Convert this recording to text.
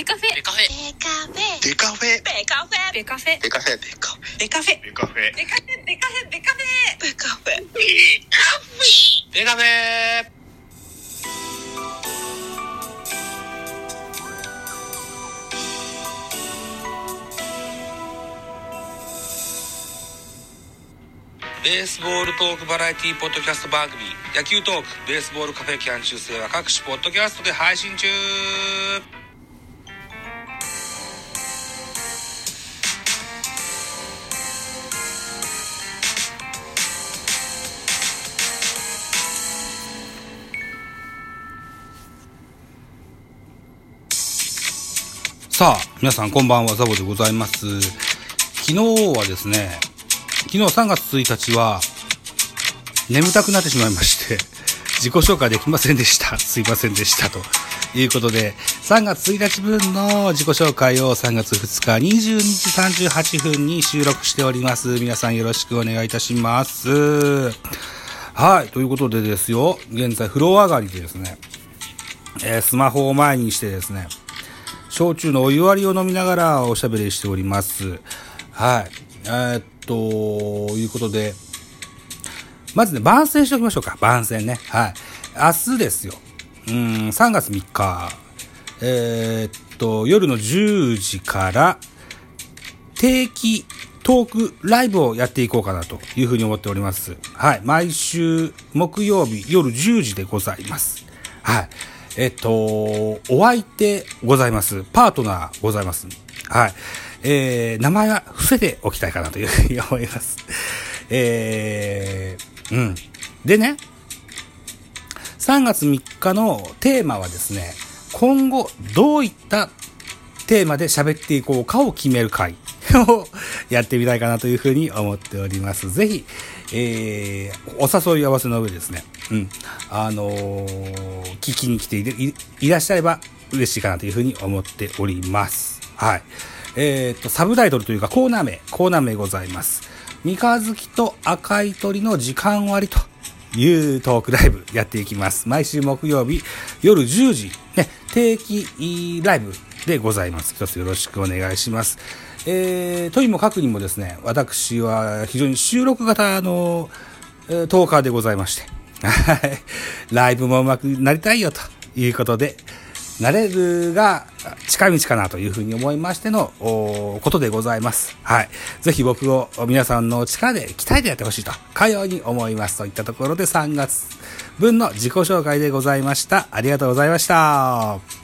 ベカフェ。ベカフェ。ベカフェ。デカフェベカフェ。ベカフェ。デカフェデカフェベカフェ。デカフェベカフェ。ベカフェ。ベカフェベカフェデカフェ。ベースボールトークバラエティポッドキャスト番組。野球トークベースボールカフェキャン中世は各種ポッドキャストで配信中さあ皆さんこんばんはザボでございます。昨日はですね昨日3月1日は眠たくなってしまいまして自己紹介できませんでした。すいませんでした。ということで3月1日分の自己紹介を3月2日22時38分に収録しております。皆さんよろしくお願いいたします。はいということでですよ。現在風呂上がりでですね、えースマホを前にしてですね焼酎のお湯割りを飲みながらおしゃべりしております。はい。えーっと、いうことで、まずね、番宣しておきましょうか。番宣ね。はい。明日ですよ。うん、3月3日。えーっと、夜の10時から、定期トークライブをやっていこうかなというふうに思っております。はい。毎週木曜日夜10時でございます。はい。えっと、お相手ございます。パートナーございます。はい。えー、名前は伏せておきたいかなというふうに思います。えー、うん。でね、3月3日のテーマはですね、今後どういったテーマで喋っていこうかを決める会をやってみたいかなというふうに思っております。ぜひ、えー、お誘い合わせの上ですね、うん、あのー聞きに来ていらっしゃれば嬉しいかなというふうに思っております。はい。えー、と、サブタイトルというかコーナー名、コーナー名ございます。三日月と赤い鳥の時間割というトークライブやっていきます。毎週木曜日夜10時、ね、定期ライブでございます。一つよろしくお願いします。えー、とにもかくにもですね、私は非常に収録型の、えートーカーでございまして、はい。ライブもうまくなりたいよということで、なれるが近道かなというふうに思いましてのことでございます。はい。ぜひ僕を皆さんの力で鍛えてやってほしいと、かように思います。といったところで3月分の自己紹介でございました。ありがとうございました。